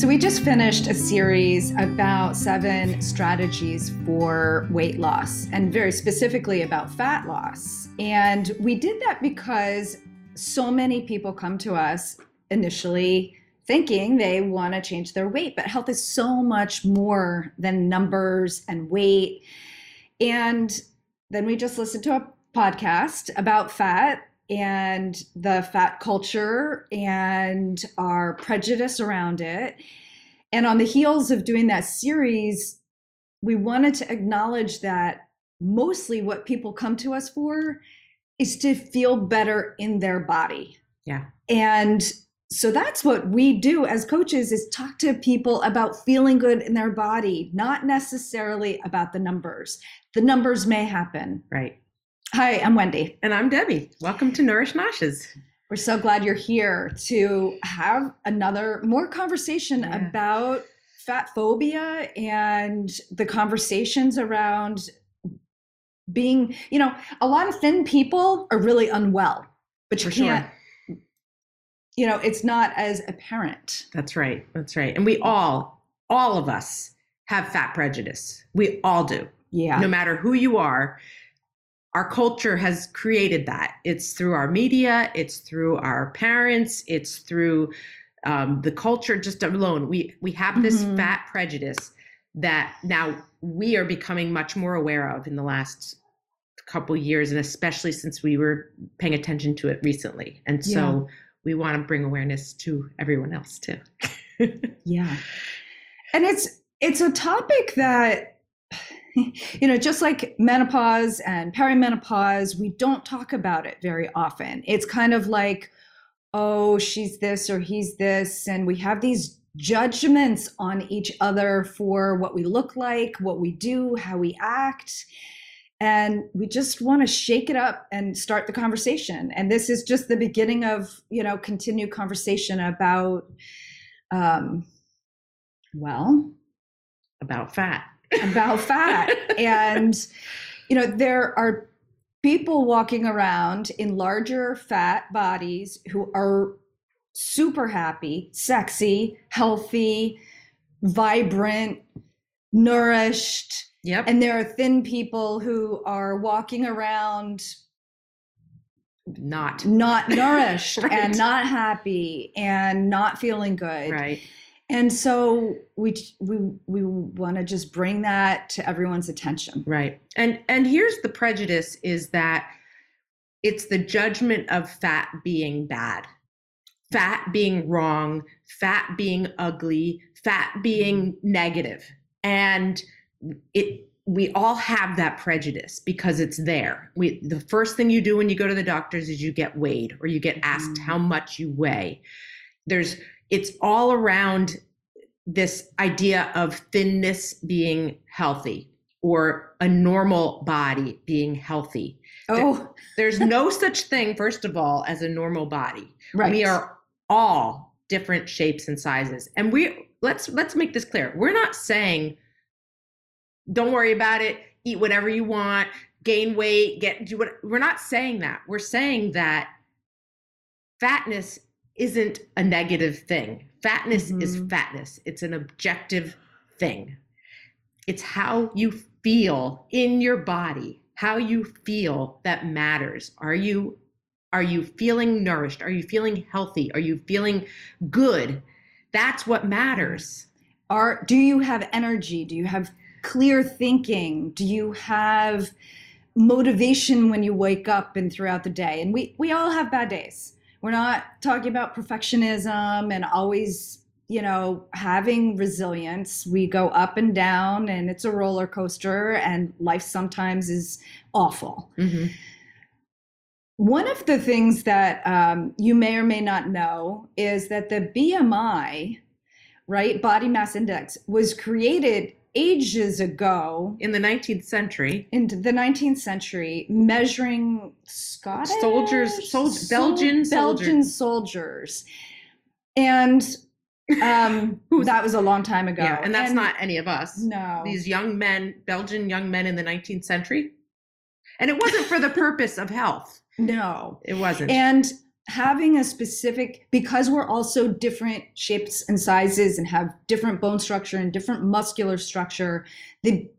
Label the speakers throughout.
Speaker 1: So, we just finished a series about seven strategies for weight loss and very specifically about fat loss. And we did that because so many people come to us initially thinking they want to change their weight, but health is so much more than numbers and weight. And then we just listened to a podcast about fat and the fat culture and our prejudice around it. And on the heels of doing that series, we wanted to acknowledge that mostly what people come to us for is to feel better in their body.
Speaker 2: Yeah.
Speaker 1: And so that's what we do as coaches is talk to people about feeling good in their body, not necessarily about the numbers. The numbers may happen.
Speaker 2: Right.
Speaker 1: Hi, I'm Wendy.
Speaker 2: And I'm Debbie. Welcome to Nourish Noshes.
Speaker 1: We're so glad you're here to have another more conversation
Speaker 2: Yeah.
Speaker 1: about fat phobia and the conversations around being, you know, a lot of thin people are really unwell, but you
Speaker 2: For
Speaker 1: can't, you know, it's not as apparent.
Speaker 2: That's right. That's right. And we all, all of us have fat prejudice. We all do.
Speaker 1: Yeah.
Speaker 2: No matter who you are, our culture has created that. It's through our media, it's through our parents, it's through um, the culture just alone. We we have this
Speaker 1: Mhm.
Speaker 2: fat prejudice that now we are becoming much more aware of in the last couple years, and especially since we were paying attention to it recently. And so we want to bring awareness to everyone else too.
Speaker 1: Yeah. And it's it's a topic that you know, just like menopause and perimenopause, we don't talk about it very often. It's kind of like, oh, she's this or he's this and we have these judgments on each other for what we look like, what we do, how we act. And we just want to shake it up and start the conversation. And this is just the beginning of, you know, continued conversation about um, well,
Speaker 2: About fat.
Speaker 1: About fat. and, you know, there are people walking around in larger fat bodies who are super happy, sexy, healthy, vibrant, nourished.
Speaker 2: Yep.
Speaker 1: And there are thin people who are walking around
Speaker 2: not
Speaker 1: not nourished
Speaker 2: Right.
Speaker 1: and not happy and not feeling good.
Speaker 2: right.
Speaker 1: And so we we we want to just bring that to everyone's attention.
Speaker 2: Right. And and here's the prejudice is that it's the judgment of fat being bad. Fat being wrong, fat being ugly, fat being. And it we all have that prejudice because it's there. We the first thing you do when you go to the doctors is you get weighed or you get asked
Speaker 1: Mhm.
Speaker 2: how much you weigh. There's it's all around this idea of thinness being healthy or a normal body being healthy.
Speaker 1: Oh,
Speaker 2: There's no such thing, first of all, as a normal body.
Speaker 1: right.
Speaker 2: We are all different shapes and sizes. And we let's let's make this clear. We're not saying don't worry about it, eat whatever you want, gain weight, get do what we're not saying that. We're saying that fatness isn't a negative thing. Fatness is
Speaker 1: Mhm.
Speaker 2: fatness. It's an objective thing. It's how you feel in your body, how you feel that matters. Are you are you feeling nourished? Are you feeling healthy? Are you feeling good? That's what matters.
Speaker 1: Are do you have energy? Do you have clear thinking? Do you have motivation when you wake up and throughout the day? And we we all have bad days. We're not talking about perfectionism and always, you know, having resilience. We go up and down and it's a roller coaster and life sometimes is awful.
Speaker 2: Mhm.
Speaker 1: One of the things that um, you may or may not know is that the BMI, right, body mass index, was created ages ago
Speaker 2: In the 19th century,
Speaker 1: in the 19th century, measuring Scottish
Speaker 2: Soldiers- sol-
Speaker 1: sol-
Speaker 2: Belgian
Speaker 1: Belgian
Speaker 2: soldiers.
Speaker 1: soldiers, and um, that was a long time ago.
Speaker 2: yeah, and that's not any of us.
Speaker 1: no.
Speaker 2: These young men, Belgian young men in the 19th century. And it wasn't for the purpose of health.
Speaker 1: no.
Speaker 2: It wasn't.
Speaker 1: And having a specific because we're also different shapes and sizes and have different bone structure and different muscular structure the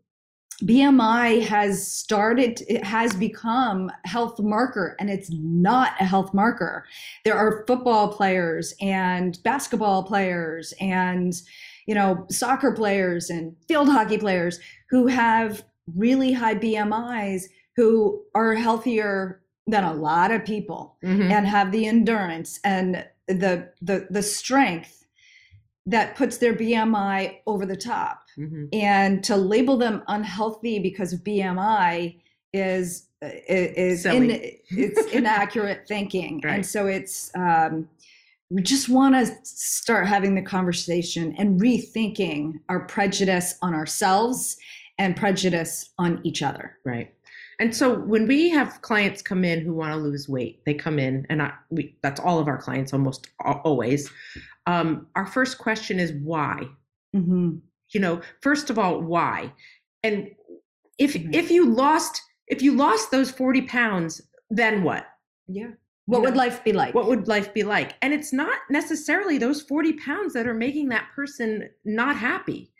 Speaker 1: BMI has started, it has become health marker and it's not a health marker. There are football players and basketball players and, you know, soccer players and field hockey players who have really high BMIs who are healthier than a lot of people mm-hmm. and have the endurance and the the the strength that puts their BMI over the top. Mm-hmm. And to label them unhealthy because of BMI is is in, it's inaccurate thinking. Right. And so it's um, we just want to start having the conversation and rethinking our prejudice on ourselves and prejudice on each other.
Speaker 2: Right. And so when we have clients come in who want to lose weight, they come in, and I, we, that's all of our clients almost always. Um, our first question is why. Mm-hmm. You know, first of all, why? And if mm-hmm. if you lost if you lost those forty pounds, then what?
Speaker 1: Yeah. What you would know, life be like?
Speaker 2: What would life be like? And it's not necessarily those 40 pounds that are making that person not happy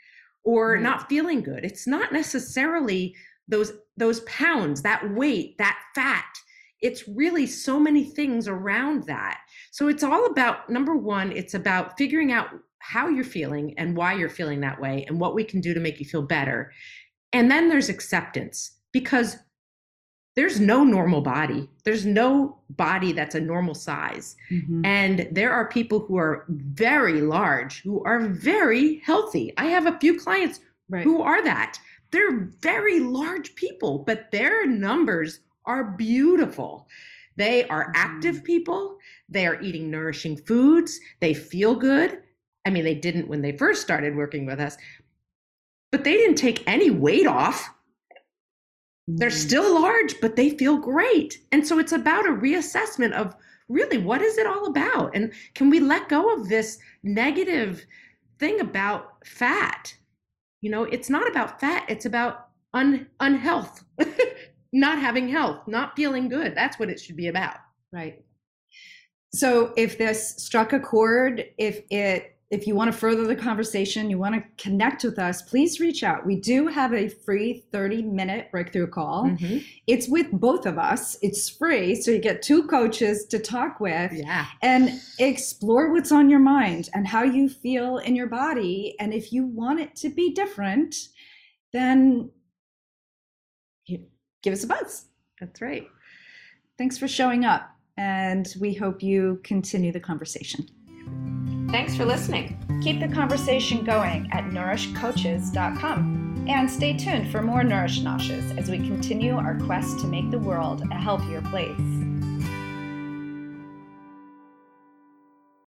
Speaker 2: or right. not feeling good. It's not necessarily those those pounds, that weight, that fat. It's really so many things around that. So it's all about number one, it's about figuring out how you're feeling and why you're feeling that way and what we can do to make you feel better. And then there's acceptance because there's no normal body. There's no body that's a normal size. Mm-hmm. And there are people who are very large, who are very healthy. I have a few clients right. who are that. They're very large people, but their numbers are beautiful. They are active mm-hmm. people. They are eating nourishing foods. They feel good. I mean, they didn't when they first started working with us, but they didn't take any weight off. They're mm-hmm. still large, but they feel great. And so it's about a reassessment of really what is it all about? And can we let go of this negative thing about fat? You know, it's not about fat, it's about un unhealth, not having health, not feeling good. That's what it should be about.
Speaker 1: Right. So if this struck a chord, if it if you want to further the conversation, you want to connect with us, please reach out. We do have a free 30 minute breakthrough call. Mm-hmm. It's with both of us, it's free. So you get two coaches to talk with
Speaker 2: yeah.
Speaker 1: and explore what's on your mind and how you feel in your body. And if you want it to be different, then give us a buzz.
Speaker 2: That's right.
Speaker 1: Thanks for showing up. And we hope you continue the conversation.
Speaker 2: Thanks for listening.
Speaker 1: Keep the conversation going at nourishcoaches.com. And stay tuned for more Nourish Noshes as we continue our quest to make the world a healthier place.